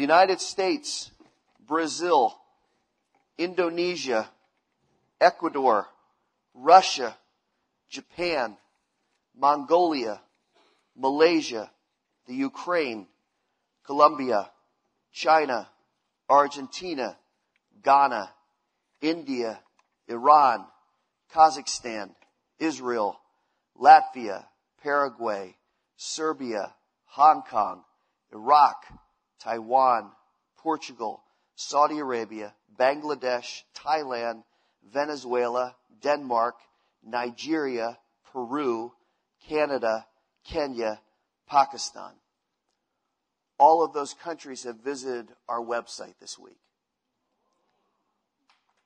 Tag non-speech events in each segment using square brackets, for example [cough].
the United States, Brazil, Indonesia, Ecuador, Russia, Japan, Mongolia, Malaysia, the Ukraine, Colombia, China, Argentina, Ghana, India, Iran, Kazakhstan, Israel, Latvia, Paraguay, Serbia, Hong Kong, Iraq, Taiwan, Portugal, Saudi Arabia, Bangladesh, Thailand, Venezuela, Denmark, Nigeria, Peru, Canada, Kenya, Pakistan. All of those countries have visited our website this week.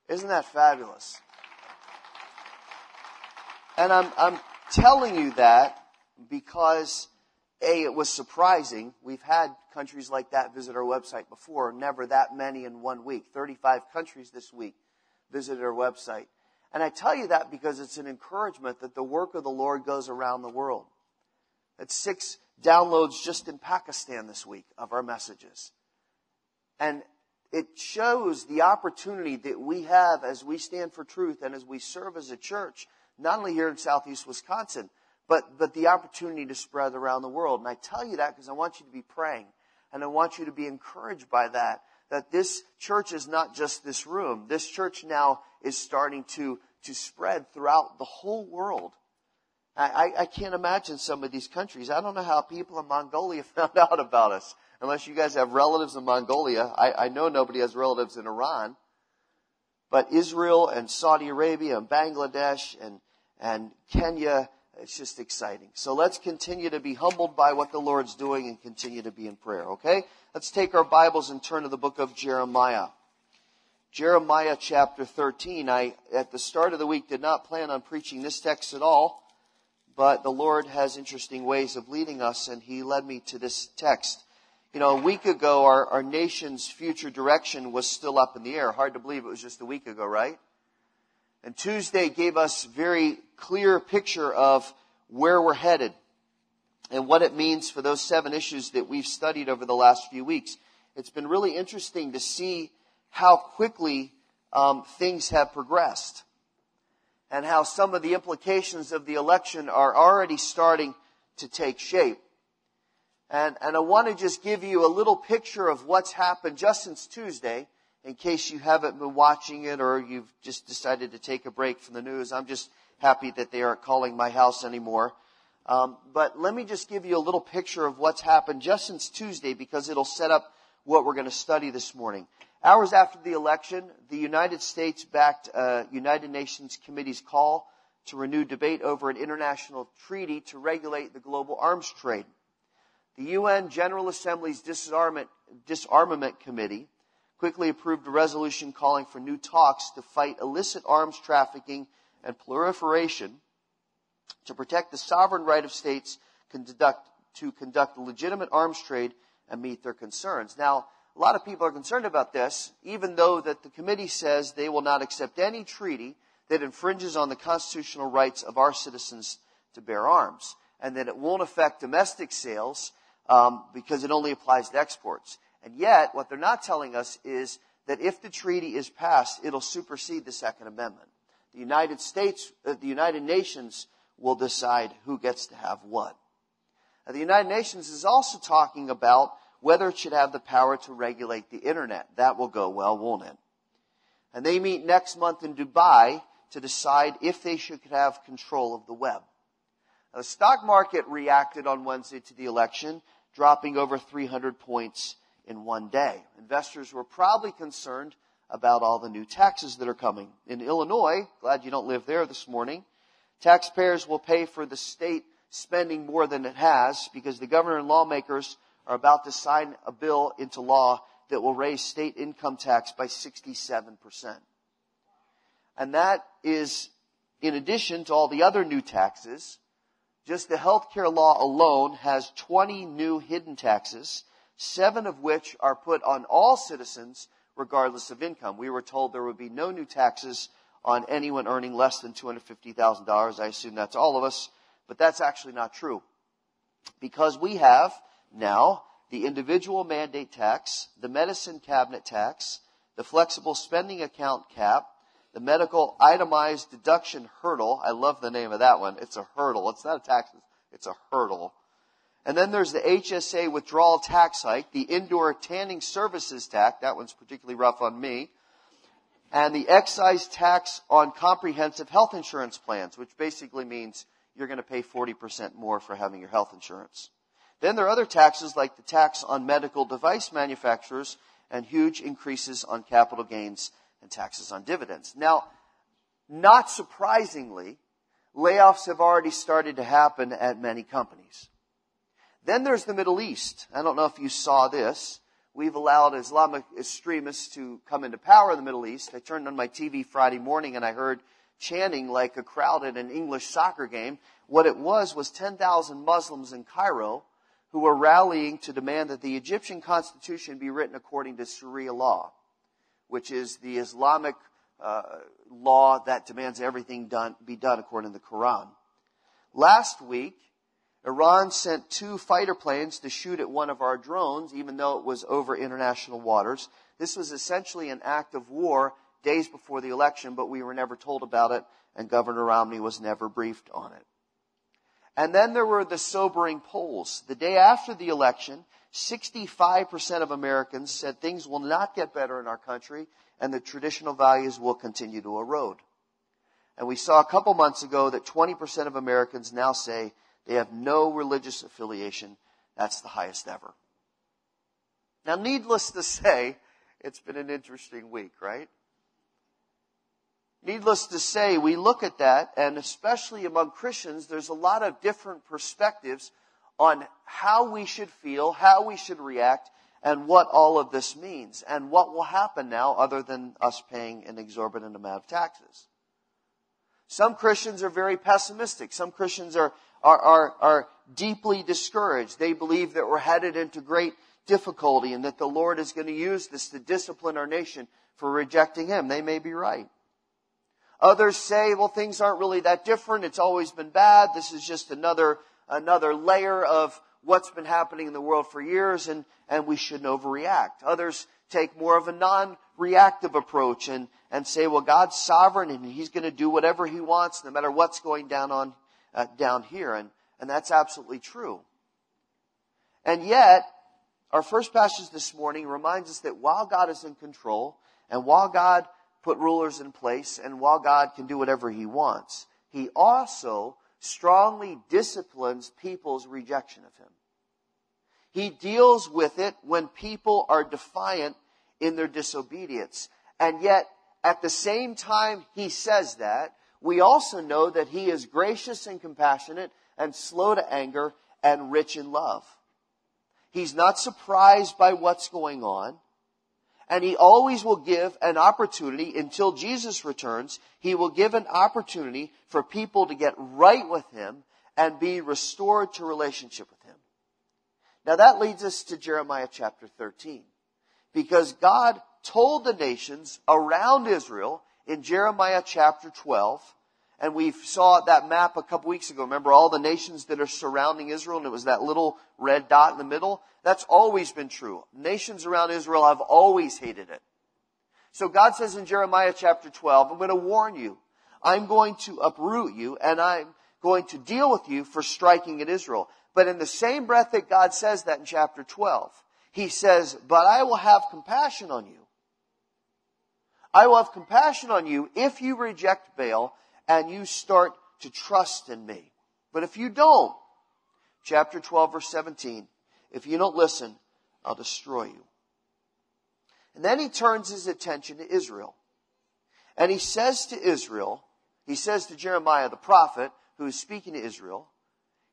Isn't that fabulous? And I'm, I'm telling you that because A, it was surprising. We've had countries like that visit our website before, never that many in one week. 35 countries this week visited our website. And I tell you that because it's an encouragement that the work of the Lord goes around the world. It's six downloads just in Pakistan this week of our messages. And it shows the opportunity that we have as we stand for truth and as we serve as a church, not only here in southeast Wisconsin, but, but the opportunity to spread around the world. And I tell you that because I want you to be praying and I want you to be encouraged by that, that this church is not just this room. This church now is starting to, to spread throughout the whole world. I, I can't imagine some of these countries. I don't know how people in Mongolia [laughs] found out about us. Unless you guys have relatives in Mongolia. I, I know nobody has relatives in Iran. But Israel and Saudi Arabia and Bangladesh and, and Kenya, it's just exciting. So let's continue to be humbled by what the Lord's doing and continue to be in prayer, okay? Let's take our Bibles and turn to the book of Jeremiah. Jeremiah chapter 13. I, at the start of the week, did not plan on preaching this text at all but the Lord has interesting ways of leading us, and He led me to this text. You know, a week ago, our, our nation's future direction was still up in the air. Hard to believe it was just a week ago, right? And Tuesday gave us very clear picture of where we're headed and what it means for those seven issues that we've studied over the last few weeks. It's been really interesting to see how quickly um, things have progressed and how some of the implications of the election are already starting to take shape. And, and I want to just give you a little picture of what's happened just since Tuesday, in case you haven't been watching it or you've just decided to take a break from the news. I'm just happy that they aren't calling my house anymore. Um, but let me just give you a little picture of what's happened just since Tuesday because it'll set up what we're going to study this morning. Hours after the election, the United States backed a United Nations Committee's call to renew debate over an international treaty to regulate the global arms trade. The UN General Assembly's Disarmament, Disarmament Committee quickly approved a resolution calling for new talks to fight illicit arms trafficking and proliferation to protect the sovereign right of states to conduct legitimate arms trade and meet their concerns. Now, a lot of people are concerned about this, even though that the committee says they will not accept any treaty that infringes on the constitutional rights of our citizens to bear arms, and that it won't affect domestic sales um, because it only applies to exports. And yet, what they're not telling us is that if the treaty is passed, it'll supersede the Second Amendment. The United States, uh, the United Nations will decide who gets to have what. Now, the United Nations is also talking about whether it should have the power to regulate the internet. That will go well, won't it? And they meet next month in Dubai to decide if they should have control of the web. Now, the stock market reacted on Wednesday to the election, dropping over 300 points in one day. Investors were probably concerned about all the new taxes that are coming. In Illinois, glad you don't live there this morning, taxpayers will pay for the state spending more than it has because the governor and lawmakers are about to sign a bill into law that will raise state income tax by 67%. And that is in addition to all the other new taxes. Just the healthcare law alone has 20 new hidden taxes, seven of which are put on all citizens regardless of income. We were told there would be no new taxes on anyone earning less than $250,000. I assume that's all of us, but that's actually not true. Because we have now the individual mandate tax, the medicine cabinet tax, the flexible spending account cap, the medical itemized deduction hurdle. I love the name of that one. It's a hurdle. It's not a tax, it's a hurdle. And then there's the HSA withdrawal tax hike, the indoor tanning services tax. That one's particularly rough on me. And the excise tax on comprehensive health insurance plans, which basically means you're going to pay 40% more for having your health insurance. Then there are other taxes like the tax on medical device manufacturers and huge increases on capital gains and taxes on dividends. Now, not surprisingly, layoffs have already started to happen at many companies. Then there's the Middle East. I don't know if you saw this. We've allowed Islamic extremists to come into power in the Middle East. I turned on my TV Friday morning and I heard chanting like a crowd at an English soccer game. What it was was 10,000 Muslims in Cairo who were rallying to demand that the Egyptian constitution be written according to Sharia law, which is the Islamic uh, law that demands everything done, be done according to the Quran. Last week, Iran sent two fighter planes to shoot at one of our drones, even though it was over international waters. This was essentially an act of war days before the election, but we were never told about it, and Governor Romney was never briefed on it. And then there were the sobering polls. The day after the election, 65% of Americans said things will not get better in our country and the traditional values will continue to erode. And we saw a couple months ago that 20% of Americans now say they have no religious affiliation. That's the highest ever. Now, needless to say, it's been an interesting week, right? Needless to say, we look at that, and especially among Christians, there's a lot of different perspectives on how we should feel, how we should react, and what all of this means, and what will happen now other than us paying an exorbitant amount of taxes. Some Christians are very pessimistic. Some Christians are, are, are, are deeply discouraged. They believe that we're headed into great difficulty and that the Lord is going to use this to discipline our nation for rejecting Him. They may be right. Others say, well, things aren't really that different. It's always been bad. This is just another, another layer of what's been happening in the world for years and, and we shouldn't overreact. Others take more of a non-reactive approach and, and say, well, God's sovereign and He's going to do whatever He wants no matter what's going down on, uh, down here. And, and that's absolutely true. And yet, our first passage this morning reminds us that while God is in control and while God put rulers in place and while God can do whatever He wants, He also strongly disciplines people's rejection of Him. He deals with it when people are defiant in their disobedience. And yet, at the same time he says that, we also know that he is gracious and compassionate and slow to anger and rich in love. He's not surprised by what's going on. And he always will give an opportunity until Jesus returns. He will give an opportunity for people to get right with him and be restored to relationship with him. Now that leads us to Jeremiah chapter 13. Because God told the nations around Israel in Jeremiah chapter 12, and we saw that map a couple weeks ago. Remember all the nations that are surrounding Israel, and it was that little red dot in the middle? That's always been true. Nations around Israel have always hated it. So God says in Jeremiah chapter 12, I'm going to warn you. I'm going to uproot you, and I'm going to deal with you for striking at Israel. But in the same breath that God says that in chapter 12, he says, But I will have compassion on you. I will have compassion on you if you reject Baal and you start to trust in me. But if you don't, chapter 12, verse 17, if you don't listen, I'll destroy you. And then he turns his attention to Israel. And he says to Israel, he says to Jeremiah the prophet, who is speaking to Israel,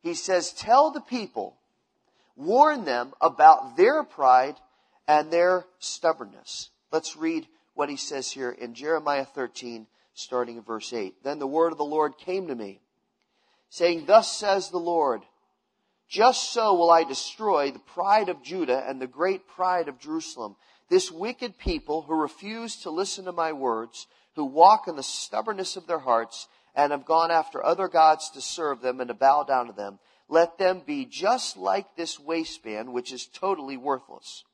he says, Tell the people, warn them about their pride and their stubbornness. Let's read what he says here in Jeremiah 13, starting in verse 8. Then the word of the Lord came to me, saying, Thus says the Lord, just so will I destroy the pride of Judah and the great pride of Jerusalem. This wicked people who refuse to listen to my words, who walk in the stubbornness of their hearts, and have gone after other gods to serve them and to bow down to them. let them be just like this waistband, which is totally worthless.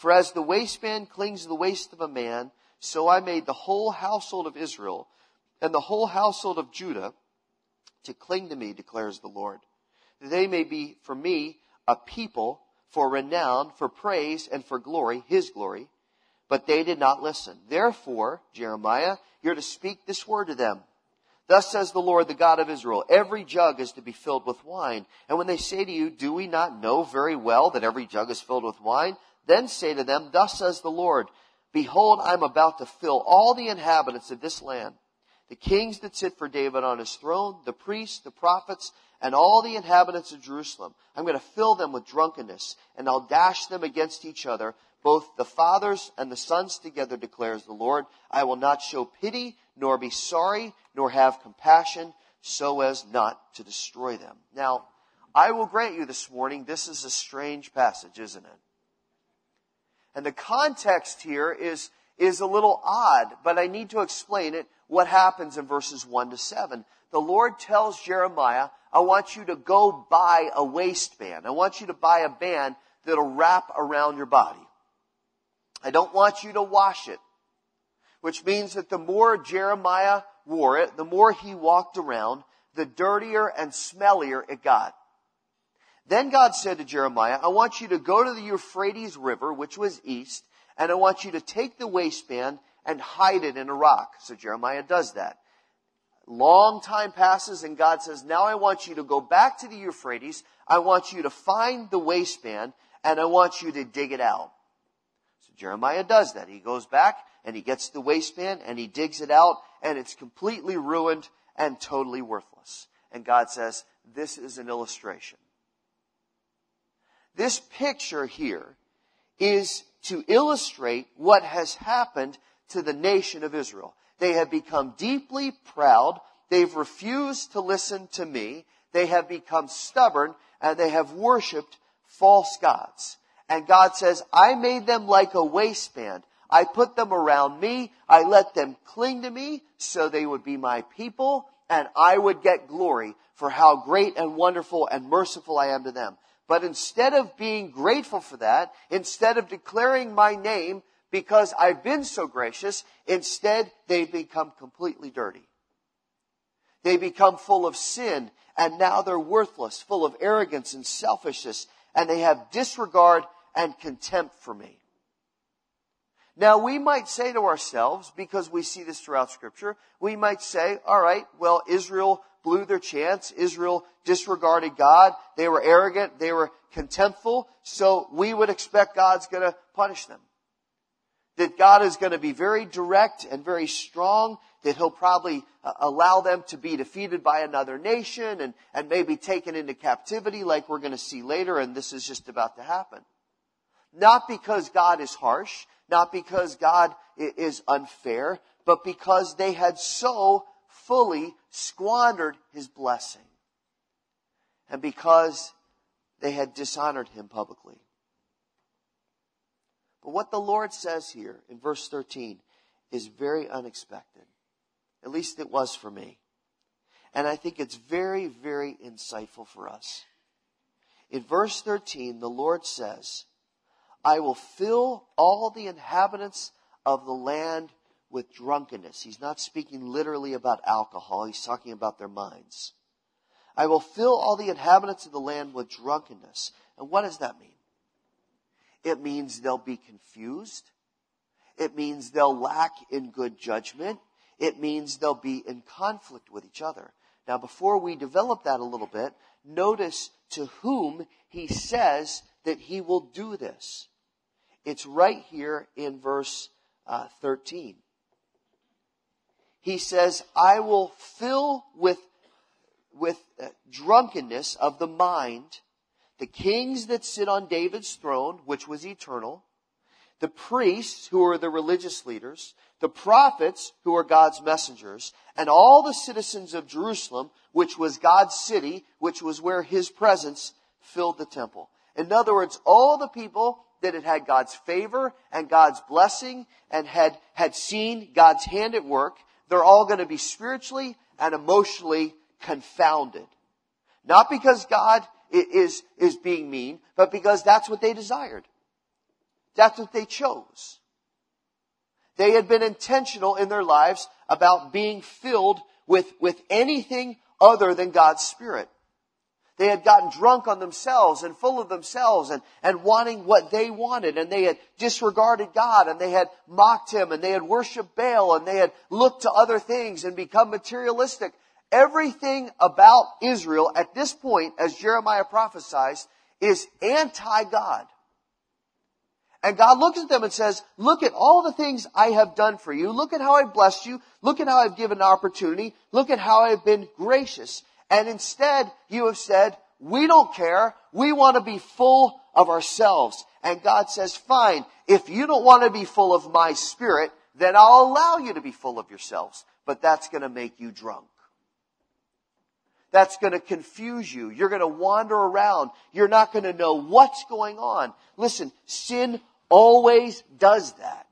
For as the waistband clings to the waist of a man, so I made the whole household of Israel and the whole household of Judah to cling to me, declares the Lord. That they may be for me a people for renown, for praise, and for glory, his glory. But they did not listen. Therefore, Jeremiah, you're to speak this word to them. Thus says the Lord, the God of Israel, every jug is to be filled with wine. And when they say to you, do we not know very well that every jug is filled with wine? Then say to them, Thus says the Lord, Behold, I am about to fill all the inhabitants of this land, the kings that sit for David on his throne, the priests, the prophets, and all the inhabitants of Jerusalem. I'm going to fill them with drunkenness, and I'll dash them against each other, both the fathers and the sons together, declares the Lord. I will not show pity, nor be sorry, nor have compassion, so as not to destroy them. Now, I will grant you this morning, this is a strange passage, isn't it? And the context here is, is a little odd, but I need to explain it, what happens in verses 1 to 7. The Lord tells Jeremiah, I want you to go buy a waistband. I want you to buy a band that'll wrap around your body. I don't want you to wash it. Which means that the more Jeremiah wore it, the more he walked around, the dirtier and smellier it got. Then God said to Jeremiah, I want you to go to the Euphrates River, which was east, and I want you to take the waistband and hide it in a rock. So Jeremiah does that. Long time passes and God says, now I want you to go back to the Euphrates. I want you to find the waistband and I want you to dig it out. So Jeremiah does that. He goes back and he gets the waistband and he digs it out and it's completely ruined and totally worthless. And God says, this is an illustration. This picture here is to illustrate what has happened to the nation of Israel. They have become deeply proud. They've refused to listen to me. They have become stubborn and they have worshiped false gods. And God says, I made them like a waistband. I put them around me. I let them cling to me so they would be my people and I would get glory for how great and wonderful and merciful I am to them. But instead of being grateful for that, instead of declaring my name because I've been so gracious, instead they become completely dirty. They become full of sin and now they're worthless, full of arrogance and selfishness, and they have disregard and contempt for me. Now we might say to ourselves, because we see this throughout scripture, we might say, alright, well, Israel blew their chance. Israel disregarded God. They were arrogant. They were contemptful. So we would expect God's going to punish them. That God is going to be very direct and very strong. That He'll probably uh, allow them to be defeated by another nation and, and maybe taken into captivity like we're going to see later. And this is just about to happen. Not because God is harsh, not because God is unfair, but because they had so fully squandered his blessing. And because they had dishonored him publicly. But what the Lord says here in verse 13 is very unexpected. At least it was for me. And I think it's very, very insightful for us. In verse 13, the Lord says, I will fill all the inhabitants of the land with drunkenness. He's not speaking literally about alcohol. He's talking about their minds. I will fill all the inhabitants of the land with drunkenness. And what does that mean? It means they'll be confused. It means they'll lack in good judgment. It means they'll be in conflict with each other. Now, before we develop that a little bit, notice to whom he says that he will do this. It's right here in verse uh, 13 he says, I will fill with, with uh, drunkenness of the mind the kings that sit on David's throne, which was eternal, the priests who are the religious leaders, the prophets who are God's messengers, and all the citizens of Jerusalem, which was God's city, which was where his presence filled the temple. In other words, all the people that had had God's favor and God's blessing and had, had seen God's hand at work they're all going to be spiritually and emotionally confounded. Not because God is, is being mean, but because that's what they desired. That's what they chose. They had been intentional in their lives about being filled with, with anything other than God's Spirit. They had gotten drunk on themselves and full of themselves and, and wanting what they wanted and they had disregarded God and they had mocked Him and they had worshiped Baal and they had looked to other things and become materialistic. Everything about Israel at this point, as Jeremiah prophesies, is anti-God. And God looks at them and says, look at all the things I have done for you. Look at how I've blessed you. Look at how I've given opportunity. Look at how I've been gracious. And instead, you have said, we don't care. We want to be full of ourselves. And God says, fine, if you don't want to be full of my spirit, then I'll allow you to be full of yourselves. But that's going to make you drunk. That's going to confuse you. You're going to wander around. You're not going to know what's going on. Listen, sin always does that.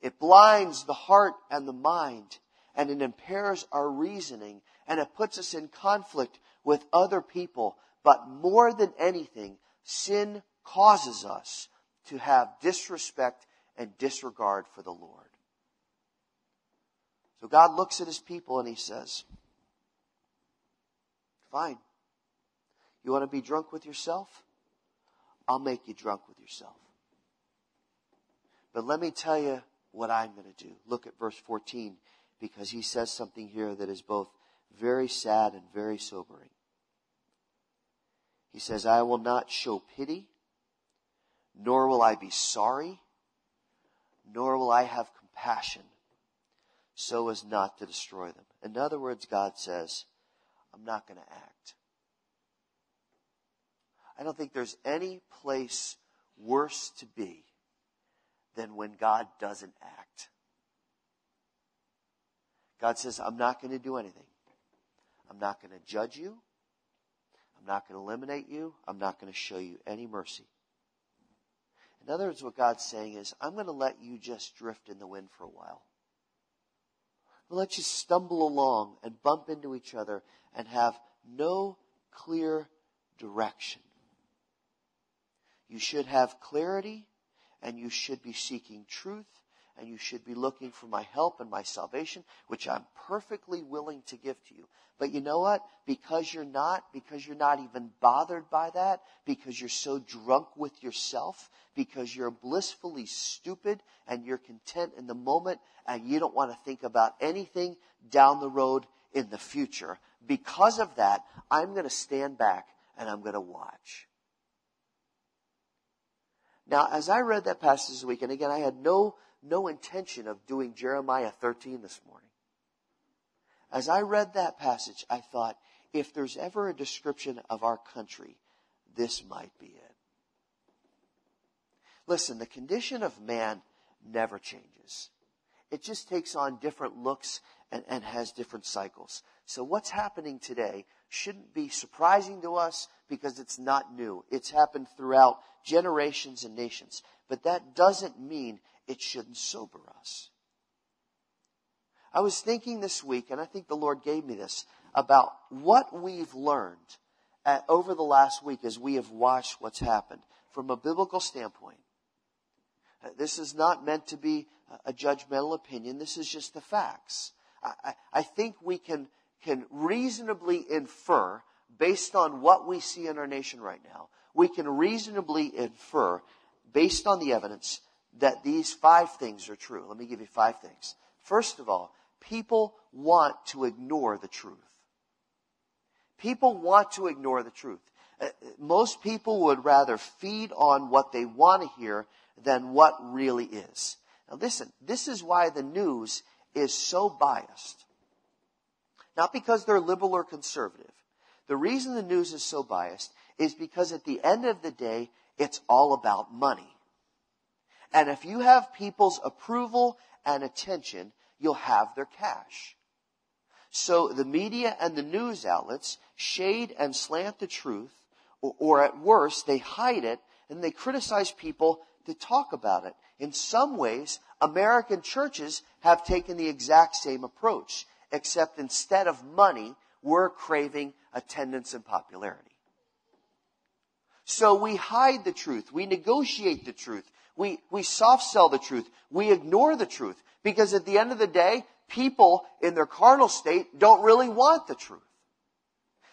It blinds the heart and the mind and it impairs our reasoning and it puts us in conflict with other people. But more than anything, sin causes us to have disrespect and disregard for the Lord. So God looks at his people and he says, Fine. You want to be drunk with yourself? I'll make you drunk with yourself. But let me tell you what I'm going to do. Look at verse 14 because he says something here that is both very sad and very sobering. He says, I will not show pity, nor will I be sorry, nor will I have compassion, so as not to destroy them. In other words, God says, I'm not going to act. I don't think there's any place worse to be than when God doesn't act. God says, I'm not going to do anything. I'm not going to judge you. I'm not going to eliminate you. I'm not going to show you any mercy. In other words, what God's saying is, I'm going to let you just drift in the wind for a while. I'm going to let you stumble along and bump into each other and have no clear direction. You should have clarity and you should be seeking truth and you should be looking for my help and my salvation, which I'm perfectly willing to give to you. But you know what? Because you're not, because you're not even bothered by that, because you're so drunk with yourself, because you're blissfully stupid and you're content in the moment and you don't want to think about anything down the road in the future. Because of that, I'm going to stand back and I'm going to watch. Now, as I read that passage this week, and again, I had no no intention of doing Jeremiah 13 this morning. As I read that passage, I thought, if there's ever a description of our country, this might be it. Listen, the condition of man never changes. It just takes on different looks and, and has different cycles. So what's happening today shouldn't be surprising to us because it's not new. It's happened throughout generations and nations. But that doesn't mean it shouldn't sober us. I was thinking this week, and I think the Lord gave me this, about what we've learned at, over the last week as we have watched what's happened from a biblical standpoint. This is not meant to be a judgmental opinion. This is just the facts. I, I think we can, can reasonably infer, based on what we see in our nation right now, we can reasonably infer, based on the evidence, that these five things are true. Let me give you five things. First of all, people want to ignore the truth. People want to ignore the truth. Uh, most people would rather feed on what they want to hear than what really is. Now listen, this is why the news is so biased. Not because they're liberal or conservative. The reason the news is so biased is because at the end of the day, it's all about money. And if you have people's approval and attention, you'll have their cash. So the media and the news outlets shade and slant the truth, or, or, at worst, they hide it and they criticize people to talk about it. In some ways, American churches have taken the exact same approach, except instead of money, we're craving attendance and popularity. So we hide the truth. We negotiate the truth. We, we soft sell the truth. We ignore the truth. Because at the end of the day, people in their carnal state don't really want the truth.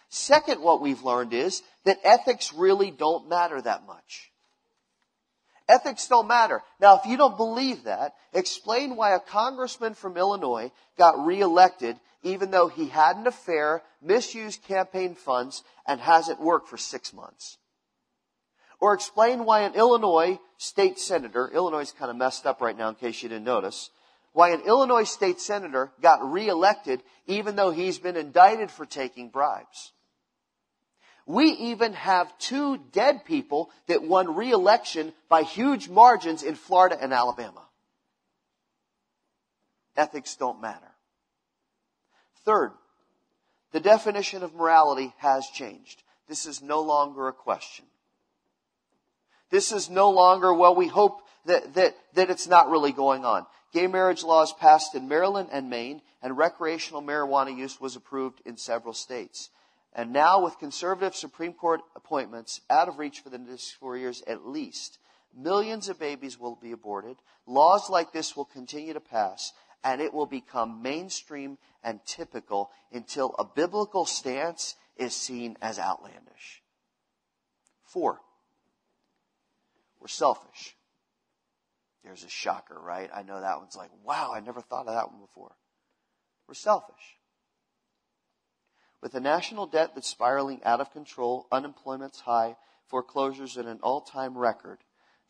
Second, what we've learned is that ethics really don't matter that much. Ethics don't matter. Now, if you don't believe that, explain why a congressman from Illinois got reelected even though he had an affair, misused campaign funds, and hasn't worked for six months. Or explain why an Illinois state senator, Illinois is kind of messed up right now in case you didn't notice, why an Illinois state senator got reelected even though he's been indicted for taking bribes. We even have two dead people that won re-election by huge margins in Florida and Alabama. Ethics don't matter. Third, the definition of morality has changed. This is no longer a question. This is no longer, well, we hope that, that, that it's not really going on. Gay marriage laws passed in Maryland and Maine, and recreational marijuana use was approved in several states. And now, with conservative Supreme Court appointments out of reach for the next four years at least, millions of babies will be aborted. Laws like this will continue to pass, and it will become mainstream and typical until a biblical stance is seen as outlandish. Four, we're selfish. There's a shocker, right? I know that one's like, wow, I never thought of that one before. We're selfish. With a national debt that's spiraling out of control, unemployment's high, foreclosures at an all-time record.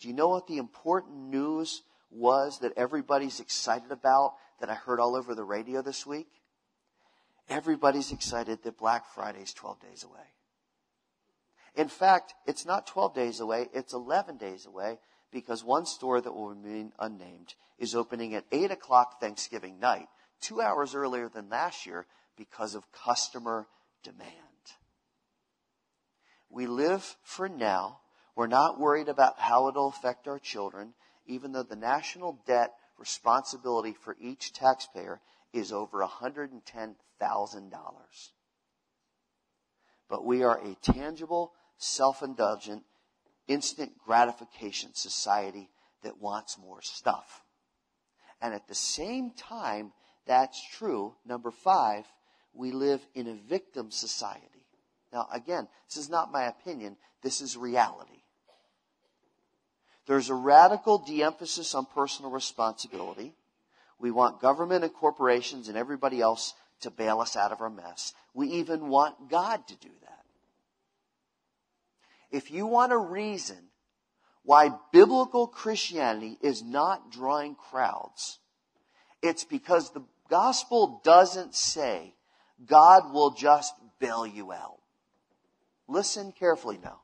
Do you know what the important news was that everybody's excited about that I heard all over the radio this week? Everybody's excited that Black Friday's 12 days away. In fact, it's not 12 days away, it's 11 days away because one store that will remain unnamed is opening at 8 o'clock Thanksgiving night, two hours earlier than last year because of customer demand. We live for now. We're not worried about how it'll affect our children, even though the national debt responsibility for each taxpayer is over $110,000. But we are a tangible, self-indulgent, instant gratification society that wants more stuff. And at the same time, that's true. Number five, we live in a victim society. Now, again, this is not my opinion, this is reality. There's a radical de emphasis on personal responsibility. We want government and corporations and everybody else to bail us out of our mess. We even want God to do that. If you want a reason why biblical Christianity is not drawing crowds, it's because the gospel doesn't say God will just bail you out. Listen carefully now.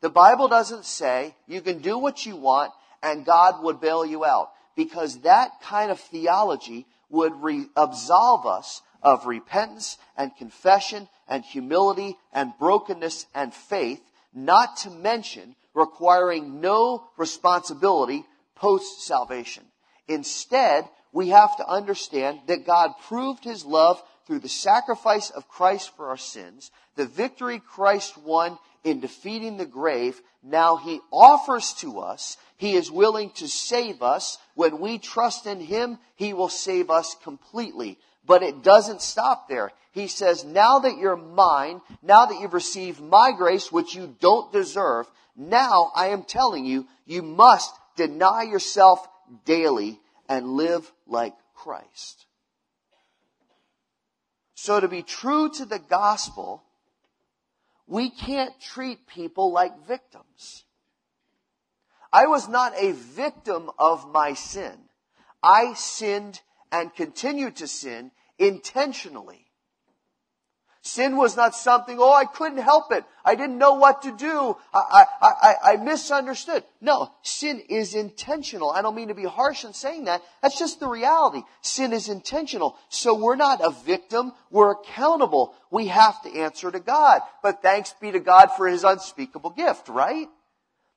The Bible doesn't say you can do what you want and God would bail you out because that kind of theology would re- absolve us of repentance and confession and humility and brokenness and faith, not to mention requiring no responsibility post salvation. Instead, we have to understand that God proved his love through the sacrifice of Christ for our sins, the victory Christ won in defeating the grave. Now he offers to us, he is willing to save us. When we trust in him, he will save us completely. But it doesn't stop there. He says, now that you're mine, now that you've received my grace, which you don't deserve, now I am telling you, you must deny yourself daily and live like Christ. So to be true to the gospel, we can't treat people like victims. I was not a victim of my sin. I sinned and continue to sin intentionally. Sin was not something, oh, I couldn't help it. I didn't know what to do. I, I, I, I, misunderstood. No, sin is intentional. I don't mean to be harsh in saying that. That's just the reality. Sin is intentional. So we're not a victim. We're accountable. We have to answer to God. But thanks be to God for His unspeakable gift, right?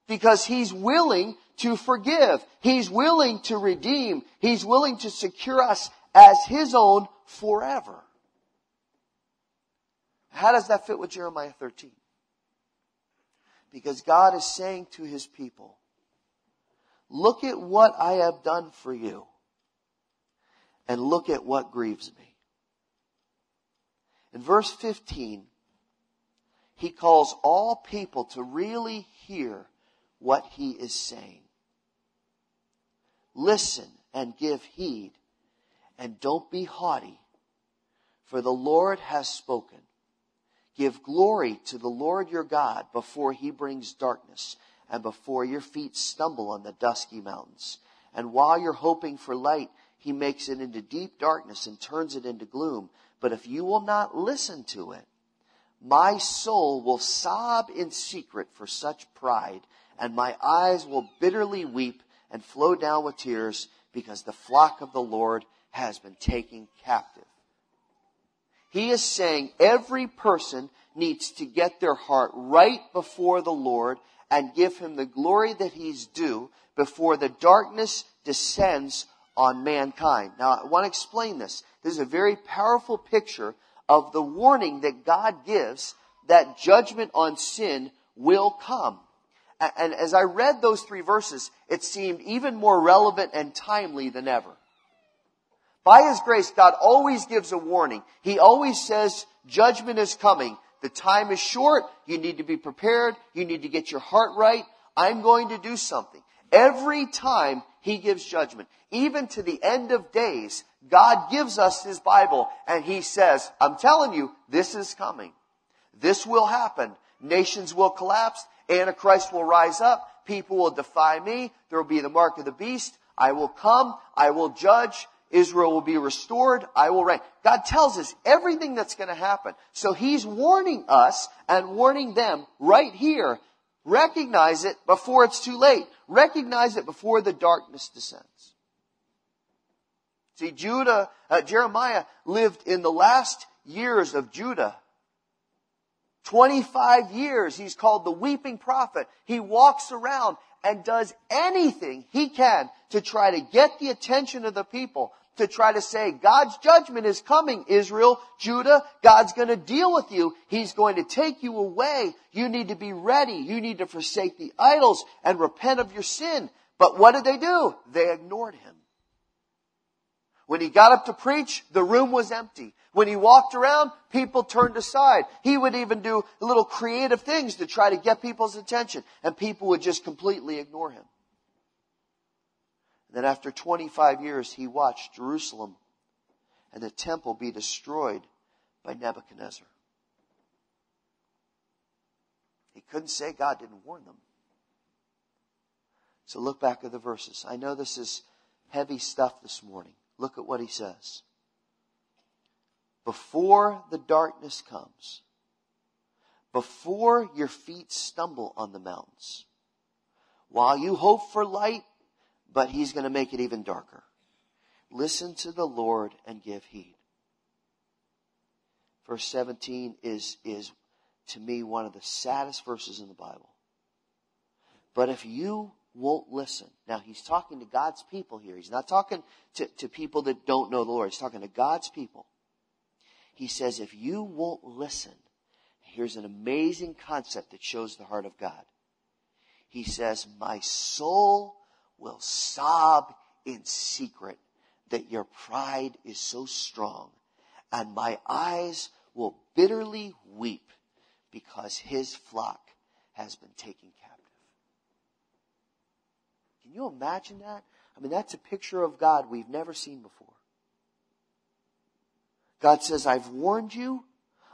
Because He's willing to forgive. He's willing to redeem. He's willing to secure us as His own forever. How does that fit with Jeremiah 13? Because God is saying to his people, look at what I have done for you and look at what grieves me. In verse 15, he calls all people to really hear what he is saying. Listen and give heed, and don't be haughty, for the Lord has spoken. Give glory to the Lord your God before he brings darkness and before your feet stumble on the dusky mountains. And while you're hoping for light, he makes it into deep darkness and turns it into gloom. But if you will not listen to it, my soul will sob in secret for such pride, and my eyes will bitterly weep and flow down with tears because the flock of the Lord has been taken captive. He is saying every person needs to get their heart right before the Lord and give him the glory that he's due before the darkness descends on mankind. Now, I want to explain this. This is a very powerful picture of the warning that God gives that judgment on sin will come. And as I read those three verses, it seemed even more relevant and timely than ever. By His grace, God always gives a warning. He always says, judgment is coming. The time is short. You need to be prepared. You need to get your heart right. I'm going to do something. Every time He gives judgment, even to the end of days, God gives us His Bible and He says, I'm telling you, this is coming. This will happen. Nations will collapse. Antichrist will rise up. People will defy me. There will be the mark of the beast. I will come. I will judge. Israel will be restored. I will reign. God tells us everything that's going to happen. So He's warning us and warning them right here. Recognize it before it's too late. Recognize it before the darkness descends. See, Judah, uh, Jeremiah lived in the last years of Judah. 25 years, he's called the weeping prophet. He walks around and does anything he can to try to get the attention of the people, to try to say, God's judgment is coming, Israel, Judah, God's gonna deal with you. He's going to take you away. You need to be ready. You need to forsake the idols and repent of your sin. But what did they do? They ignored him. When he got up to preach, the room was empty. When he walked around, people turned aside. He would even do little creative things to try to get people's attention, and people would just completely ignore him. Then after 25 years, he watched Jerusalem and the temple be destroyed by Nebuchadnezzar. He couldn't say God didn't warn them. So look back at the verses. I know this is heavy stuff this morning. Look at what he says. Before the darkness comes, before your feet stumble on the mountains, while you hope for light, but he's going to make it even darker. Listen to the Lord and give heed. Verse 17 is, is to me one of the saddest verses in the Bible. But if you won't listen. Now, he's talking to God's people here. He's not talking to, to people that don't know the Lord. He's talking to God's people. He says, if you won't listen, here's an amazing concept that shows the heart of God. He says, my soul will sob in secret that your pride is so strong, and my eyes will bitterly weep because his flock has been taken captive. You imagine that? I mean, that's a picture of God we've never seen before. God says, I've warned you.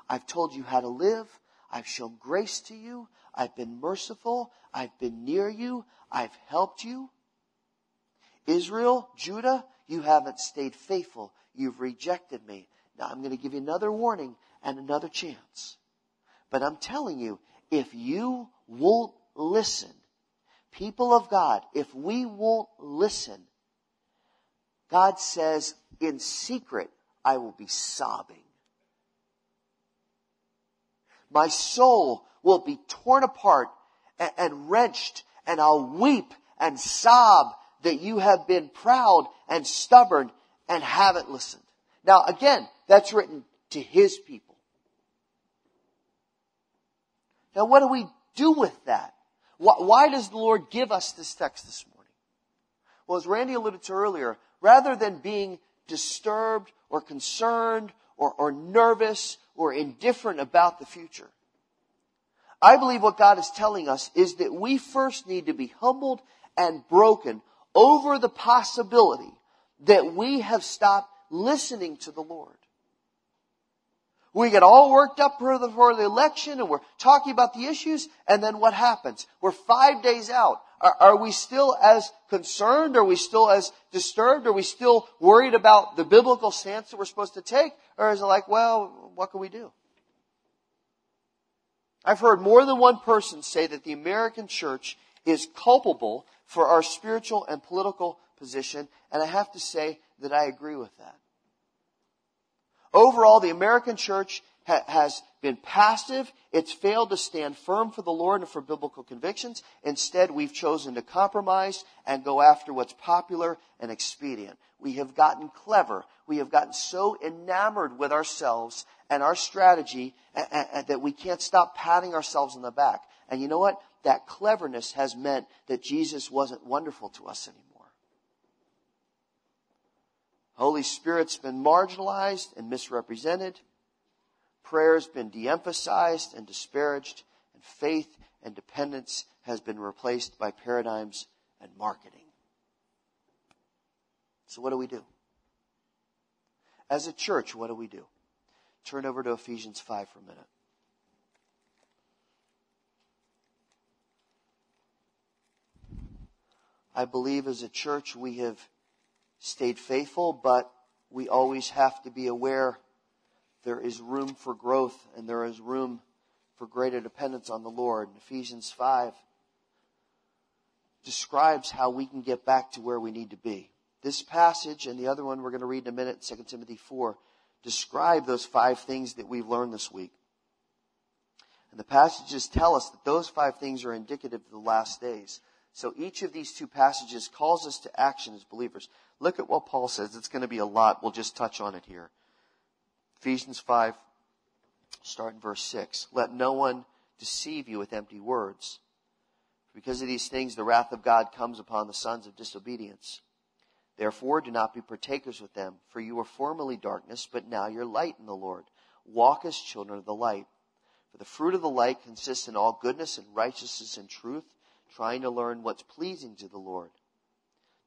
I've told you how to live. I've shown grace to you. I've been merciful. I've been near you. I've helped you. Israel, Judah, you haven't stayed faithful. You've rejected me. Now I'm going to give you another warning and another chance. But I'm telling you, if you won't listen, people of God, if we won't listen, God says, in secret, I will be sobbing. My soul will be torn apart and, and wrenched, and I'll weep and sob that you have been proud and stubborn and haven't listened. Now, again, that's written to his people. Now, what do we do with that? Why does the Lord give us this text this morning? Well, as Randy alluded to earlier, rather than being disturbed or concerned or, or nervous or indifferent about the future, I believe what God is telling us is that we first need to be humbled and broken over the possibility that we have stopped listening to the Lord. We get all worked up for the, for the election and we're talking about the issues and then what happens? We're five days out. Are, are, we still as concerned? Are we still as disturbed? Are we still worried about the biblical stance that we're supposed to take? Or is it like, well, what can we do? I've heard more than one person say that the American church is culpable for our spiritual and political position, and I have to say that I agree with that. Overall, the American church ha- has been passive. It's failed to stand firm for the Lord and for biblical convictions. Instead, we've chosen to compromise and go after what's popular and expedient. We have gotten clever. We have gotten so enamored with ourselves and our strategy that we can't stop patting ourselves on the back. And you know what? That cleverness has meant that Jesus wasn't wonderful to us anymore. Holy Spirit's been marginalized and misrepresented. Prayer's been de-emphasized and disparaged. And faith and dependence has been replaced by paradigms and marketing. So what do we do? As a church, what do we do? Turn over to Ephesians 5 for a minute. I believe as a church we have stayed faithful, but we always have to be aware there is room for growth and there is room for greater dependence on the Lord. Ephesians 5 describes how we can get back to where we need to be. This passage and the other one we're going to read in a minute, 2 Timothy 4, describe those five things that we've learned this week. And the passages tell us that those five things are indicative of the last days. So each of these two passages calls us to action as believers. Look at what Paul says. It's going to be a lot. We'll just touch on it here. Ephesians 5, start in verse 6. Let no one deceive you with empty words. Because of these things, the wrath of God comes upon the sons of disobedience. Therefore, do not be partakers with them, for you were formerly darkness, but now you're light in the Lord. Walk as children of the light. For the fruit of the light consists in all goodness and righteousness and truth, trying to learn what's pleasing to the Lord.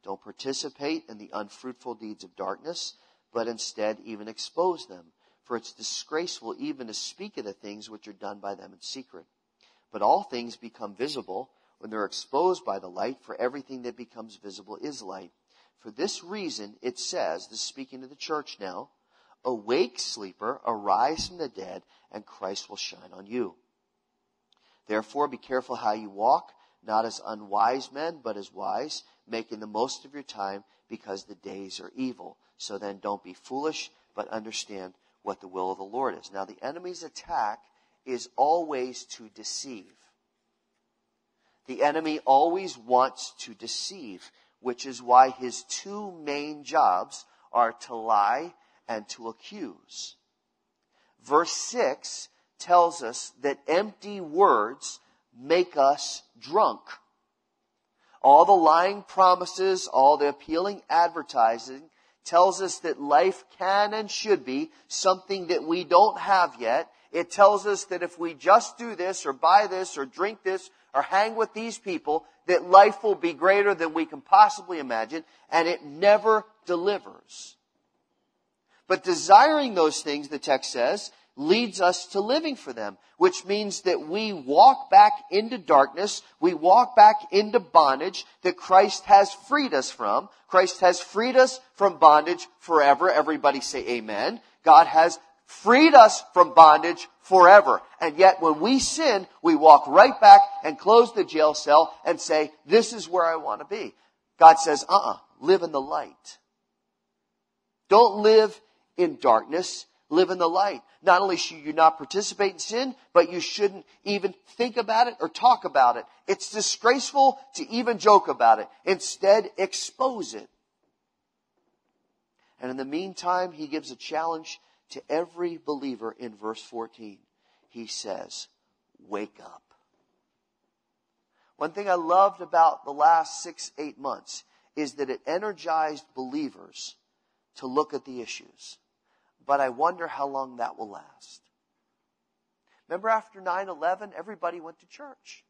Don't participate in the unfruitful deeds of darkness, but instead even expose them. For it's disgraceful even to speak of the things which are done by them in secret. But all things become visible when they're exposed by the light, for everything that becomes visible is light. For this reason, it says, this speaking to the church now, Awake, sleeper, arise from the dead, and Christ will shine on you. Therefore, be careful how you walk, not as unwise men, but as wise making the most of your time because the days are evil. So then don't be foolish, but understand what the will of the Lord is. Now the enemy's attack is always to deceive. The enemy always wants to deceive, which is why his two main jobs are to lie and to accuse. Verse 6 tells us that empty words make us drunk all the lying promises, all the appealing advertising tells us that life can and should be something that we don't have yet. It tells us that if we just do this or buy this or drink this or hang with these people, that life will be greater than we can possibly imagine, and it never delivers. But desiring those things, the text says, leads us to living for them, which means that we walk back into darkness, we walk back into bondage that Christ has freed us from. Christ has freed us from bondage forever. Everybody say amen. God has freed us from bondage forever. And yet when we sin, we walk right back and close the jail cell and say, this is where I want to be. God says, uh-uh, live in the light. Don't live in darkness live in the light. Not only should you not participate in sin, but you shouldn't even think about it or talk about it. It's disgraceful to even joke about it. Instead, expose it. And in the meantime, he gives a challenge to every believer in verse 14. He says, wake up. One thing I loved about the last six, eight months is that it energized believers to look at the issues. But I wonder how long that will last. Remember after 9-11, everybody went to church.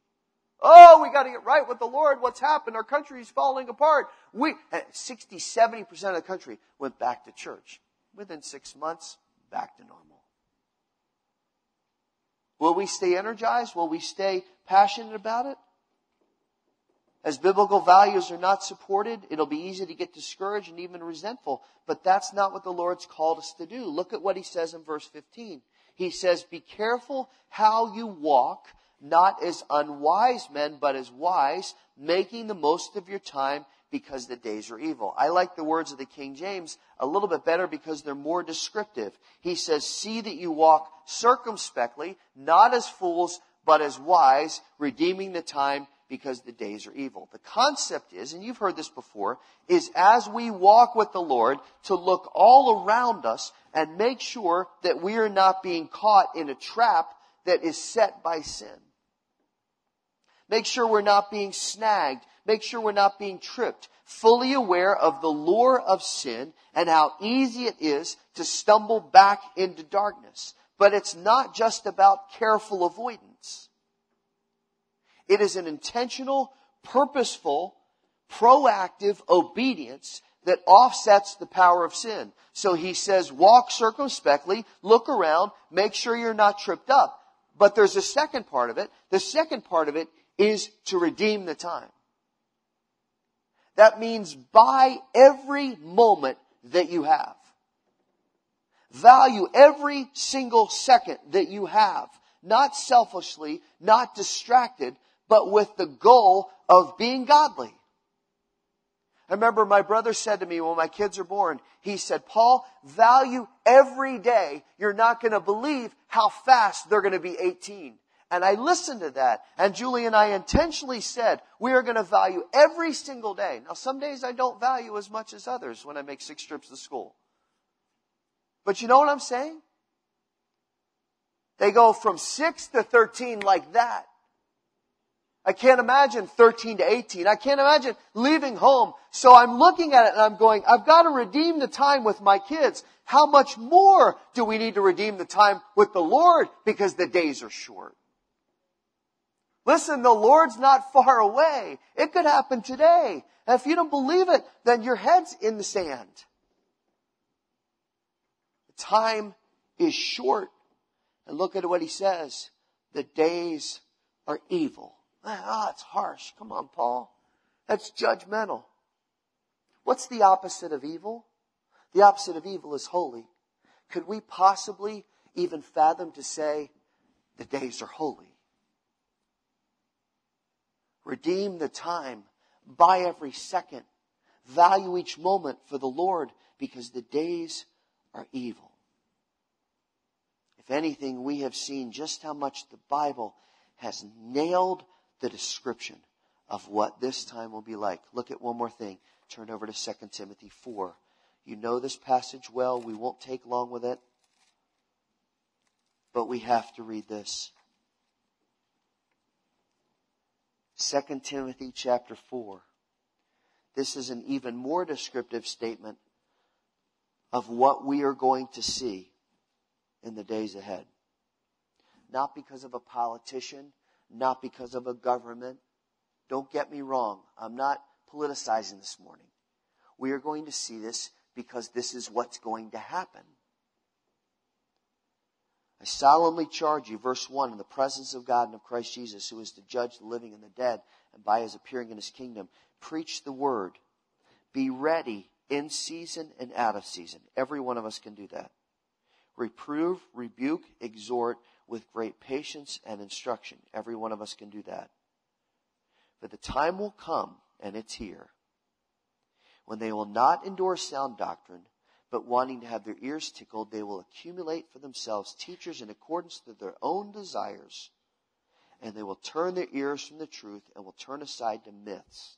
Oh, we gotta get right with the Lord. What's happened? Our country is falling apart. We, eh, 60, 70% of the country went back to church. Within six months, back to normal. Will we stay energized? Will we stay passionate about it? As biblical values are not supported, it'll be easy to get discouraged and even resentful. But that's not what the Lord's called us to do. Look at what he says in verse 15. He says, Be careful how you walk, not as unwise men, but as wise, making the most of your time because the days are evil. I like the words of the King James a little bit better because they're more descriptive. He says, See that you walk circumspectly, not as fools, but as wise, redeeming the time because the days are evil. The concept is, and you've heard this before, is as we walk with the Lord to look all around us and make sure that we are not being caught in a trap that is set by sin. Make sure we're not being snagged. Make sure we're not being tripped. Fully aware of the lure of sin and how easy it is to stumble back into darkness. But it's not just about careful avoidance. It is an intentional, purposeful, proactive obedience that offsets the power of sin. So he says, walk circumspectly, look around, make sure you're not tripped up. But there's a second part of it. The second part of it is to redeem the time. That means buy every moment that you have. Value every single second that you have. Not selfishly, not distracted, but with the goal of being godly. I remember my brother said to me when my kids are born, he said, Paul, value every day. You're not going to believe how fast they're going to be 18. And I listened to that. And Julie and I intentionally said, we are going to value every single day. Now, some days I don't value as much as others when I make six trips to school. But you know what I'm saying? They go from six to 13 like that. I can't imagine 13 to 18. I can't imagine leaving home. So I'm looking at it and I'm going, I've got to redeem the time with my kids. How much more do we need to redeem the time with the Lord because the days are short? Listen, the Lord's not far away. It could happen today. And if you don't believe it, then your head's in the sand. The time is short. And look at what he says. The days are evil. Ah, it's harsh. Come on, Paul. That's judgmental. What's the opposite of evil? The opposite of evil is holy. Could we possibly even fathom to say the days are holy? Redeem the time. Buy every second. Value each moment for the Lord because the days are evil. If anything, we have seen just how much the Bible has nailed the description of what this time will be like. Look at one more thing. Turn over to 2 Timothy 4. You know this passage well. We won't take long with it. But we have to read this. 2 Timothy chapter 4. This is an even more descriptive statement of what we are going to see in the days ahead. Not because of a politician, not because of a government. Don't get me wrong. I'm not politicizing this morning. We are going to see this because this is what's going to happen. I solemnly charge you, verse 1, in the presence of God and of Christ Jesus, who is to judge the living and the dead, and by his appearing in his kingdom, preach the word. Be ready in season and out of season. Every one of us can do that. Reprove, rebuke, exhort with great patience and instruction. Every one of us can do that. But the time will come, and it's here, when they will not endure sound doctrine, but wanting to have their ears tickled, they will accumulate for themselves teachers in accordance to their own desires, and they will turn their ears from the truth and will turn aside to myths.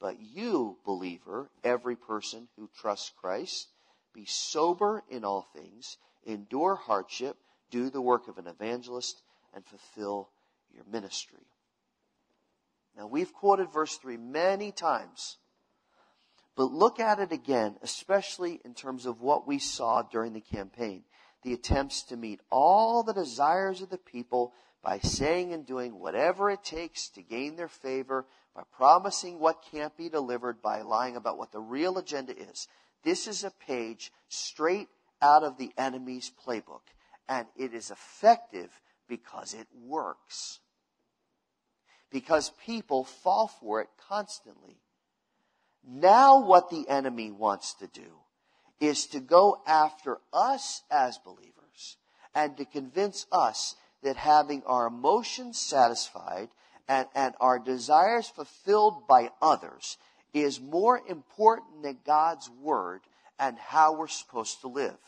But you, believer, every person who trusts Christ, be sober in all things, endure hardship, do the work of an evangelist, and fulfill your ministry. Now, we've quoted verse 3 many times, but look at it again, especially in terms of what we saw during the campaign the attempts to meet all the desires of the people by saying and doing whatever it takes to gain their favor, by promising what can't be delivered, by lying about what the real agenda is. This is a page straight out of the enemy's playbook, and it is effective because it works because people fall for it constantly. Now, what the enemy wants to do is to go after us as believers and to convince us that having our emotions satisfied and, and our desires fulfilled by others is more important than God's word and how we're supposed to live.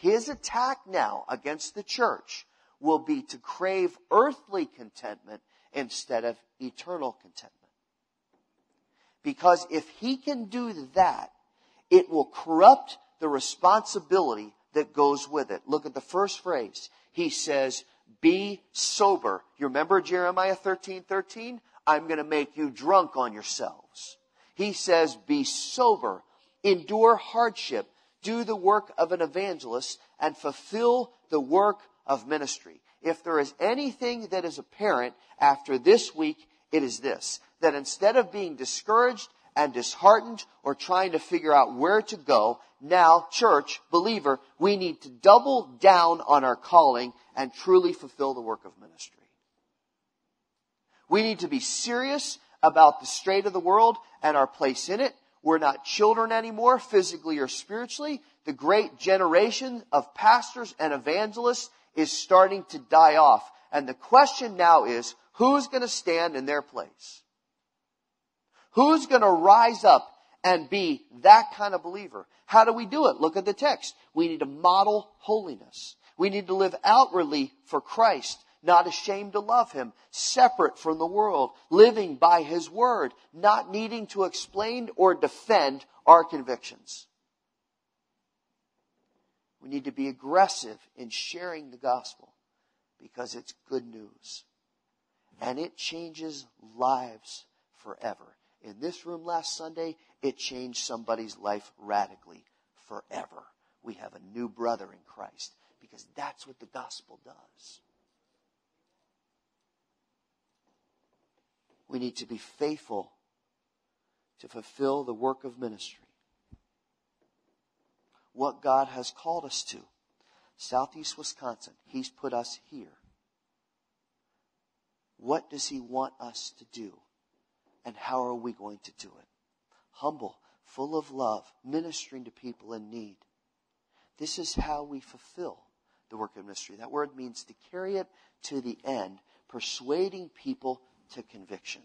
His attack now against the church will be to crave earthly contentment instead of eternal contentment. Because if he can do that, it will corrupt the responsibility that goes with it. Look at the first phrase. He says, be sober. You remember Jeremiah 13, 13? I'm going to make you drunk on yourselves. He says, be sober, endure hardship, do the work of an evangelist, and fulfill the work of ministry if there is anything that is apparent after this week, it is this. That instead of being discouraged and disheartened or trying to figure out where to go, now, church, believer, we need to double down on our calling and truly fulfill the work of ministry. We need to be serious about the state of the world and our place in it. We're not children anymore, physically or spiritually. The great generation of pastors and evangelists is starting to die off. And the question now is, who's going to stand in their place? Who's going to rise up and be that kind of believer? How do we do it? Look at the text. We need to model holiness. We need to live outwardly for Christ, not ashamed to love Him, separate from the world, living by His word, not needing to explain or defend our convictions. We need to be aggressive in sharing the gospel because it's good news. And it changes lives forever. In this room last Sunday, it changed somebody's life radically forever. We have a new brother in Christ because that's what the gospel does. We need to be faithful to fulfill the work of ministry what God has called us to. Southeast Wisconsin, He's put us here. What does He want us to do? And how are we going to do it? Humble, full of love, ministering to people in need. This is how we fulfill the work of ministry. That word means to carry it to the end, persuading people to conviction.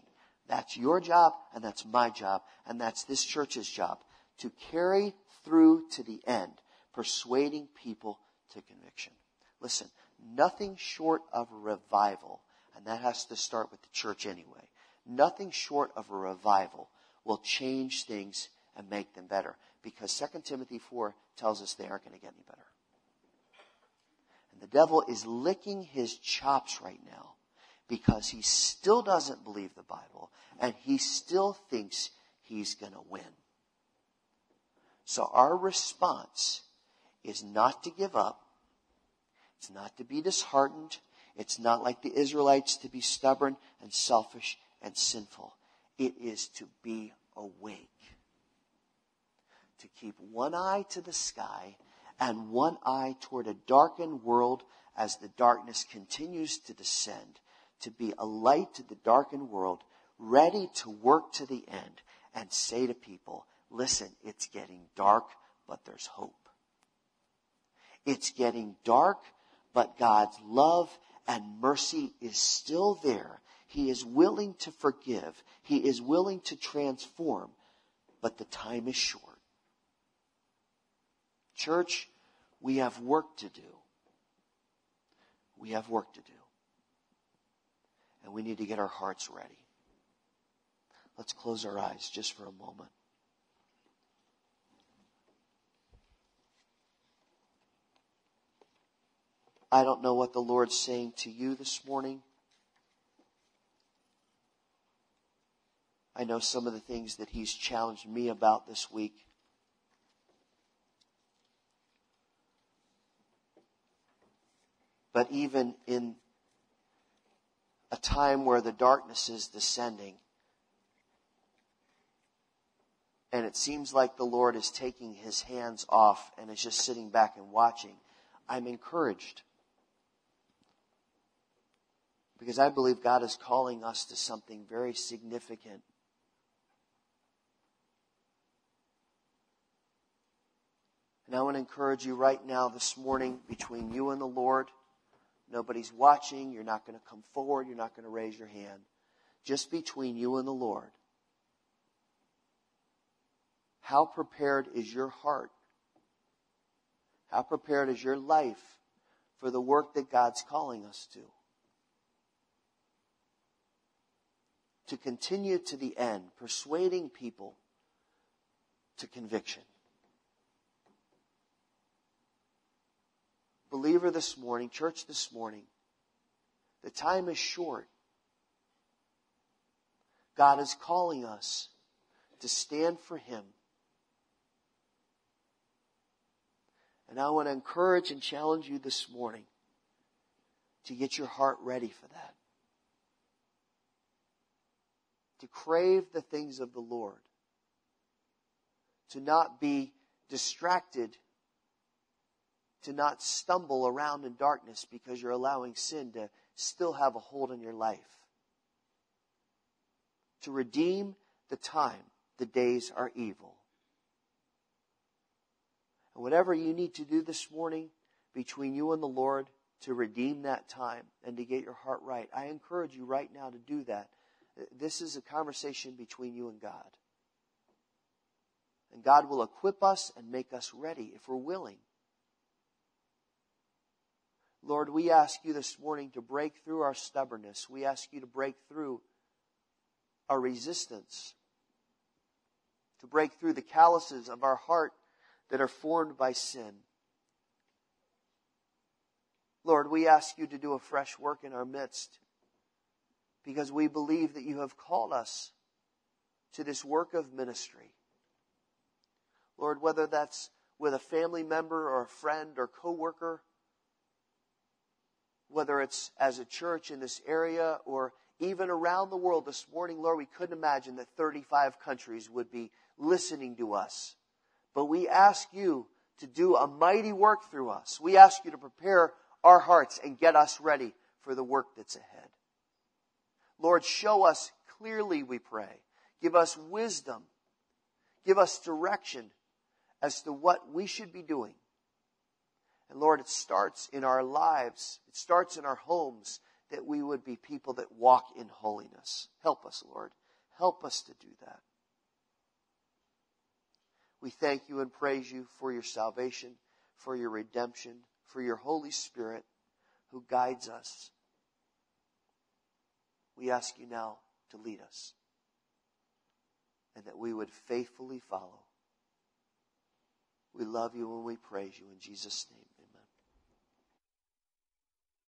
That's your job, and that's my job, and that's this church's job to carry through to the end, persuading people to conviction. Listen, nothing short of revival, and that has to start with the church anyway, nothing short of a revival will change things and make them better. Because 2 Timothy 4 tells us they aren't going to get any better. And the devil is licking his chops right now because he still doesn't believe the Bible and he still thinks he's going to win. So our response is not to give up. It's not to be disheartened. It's not like the Israelites to be stubborn and selfish and sinful. It is to be awake. To keep one eye to the sky and one eye toward a darkened world as the darkness continues to descend. To be a light to the darkened world, ready to work to the end and say to people, Listen, it's getting dark, but there's hope. It's getting dark, but God's love and mercy is still there. He is willing to forgive. He is willing to transform, but the time is short. Church, we have work to do. We have work to do. And we need to get our hearts ready. Let's close our eyes just for a moment. I don't know what the Lord's saying to you this morning. I know some of the things that He's challenged me about this week. But even in a time where the darkness is descending, and it seems like the Lord is taking his hands off and is just sitting back and watching, I'm encouraged. Because I believe God is calling us to something very significant. And I want to encourage you right now this morning between you and the Lord. Nobody's watching. You're not going to come forward. You're not going to raise your hand. Just between you and the Lord. How prepared is your heart? How prepared is your life for the work that God's calling us to? To continue to the end, persuading people to conviction. Believer this morning, church this morning, the time is short. God is calling us to stand for Him And I want to encourage and challenge you this morning to get your heart ready for that. To crave the things of the Lord. To not be distracted. To not stumble around in darkness because you're allowing sin to still have a hold on your life. To redeem the time, the days are evil. And whatever you need to do this morning between you and the Lord to redeem that time and to get your heart right, I encourage you right now to do that. This is a conversation between you and God. And God will equip us and make us ready if we're willing. Lord, we ask you this morning to break through our stubbornness. We ask you to break through our resistance, to break through the calluses of our heart that are formed by sin. Lord, we ask you to do a fresh work in our midst because we believe that you have called us to this work of ministry. Lord, whether that's with a family member or a friend or coworker, whether it's as a church in this area or even around the world this morning, Lord, we couldn't imagine that 35 countries would be listening to us. But we ask you to do a mighty work through us. We ask you to prepare our hearts and get us ready for the work that's ahead. Lord, show us clearly, we pray. Give us wisdom. Give us direction as to what we should be doing. And Lord, it starts in our lives. It starts in our homes that we would be people that walk in holiness. Help us, Lord. Help us to do that. We thank you and praise you for your salvation, for your redemption, for your Holy Spirit who guides us. We ask you now to lead us and that we would faithfully follow. We love you and we praise you in Jesus' name.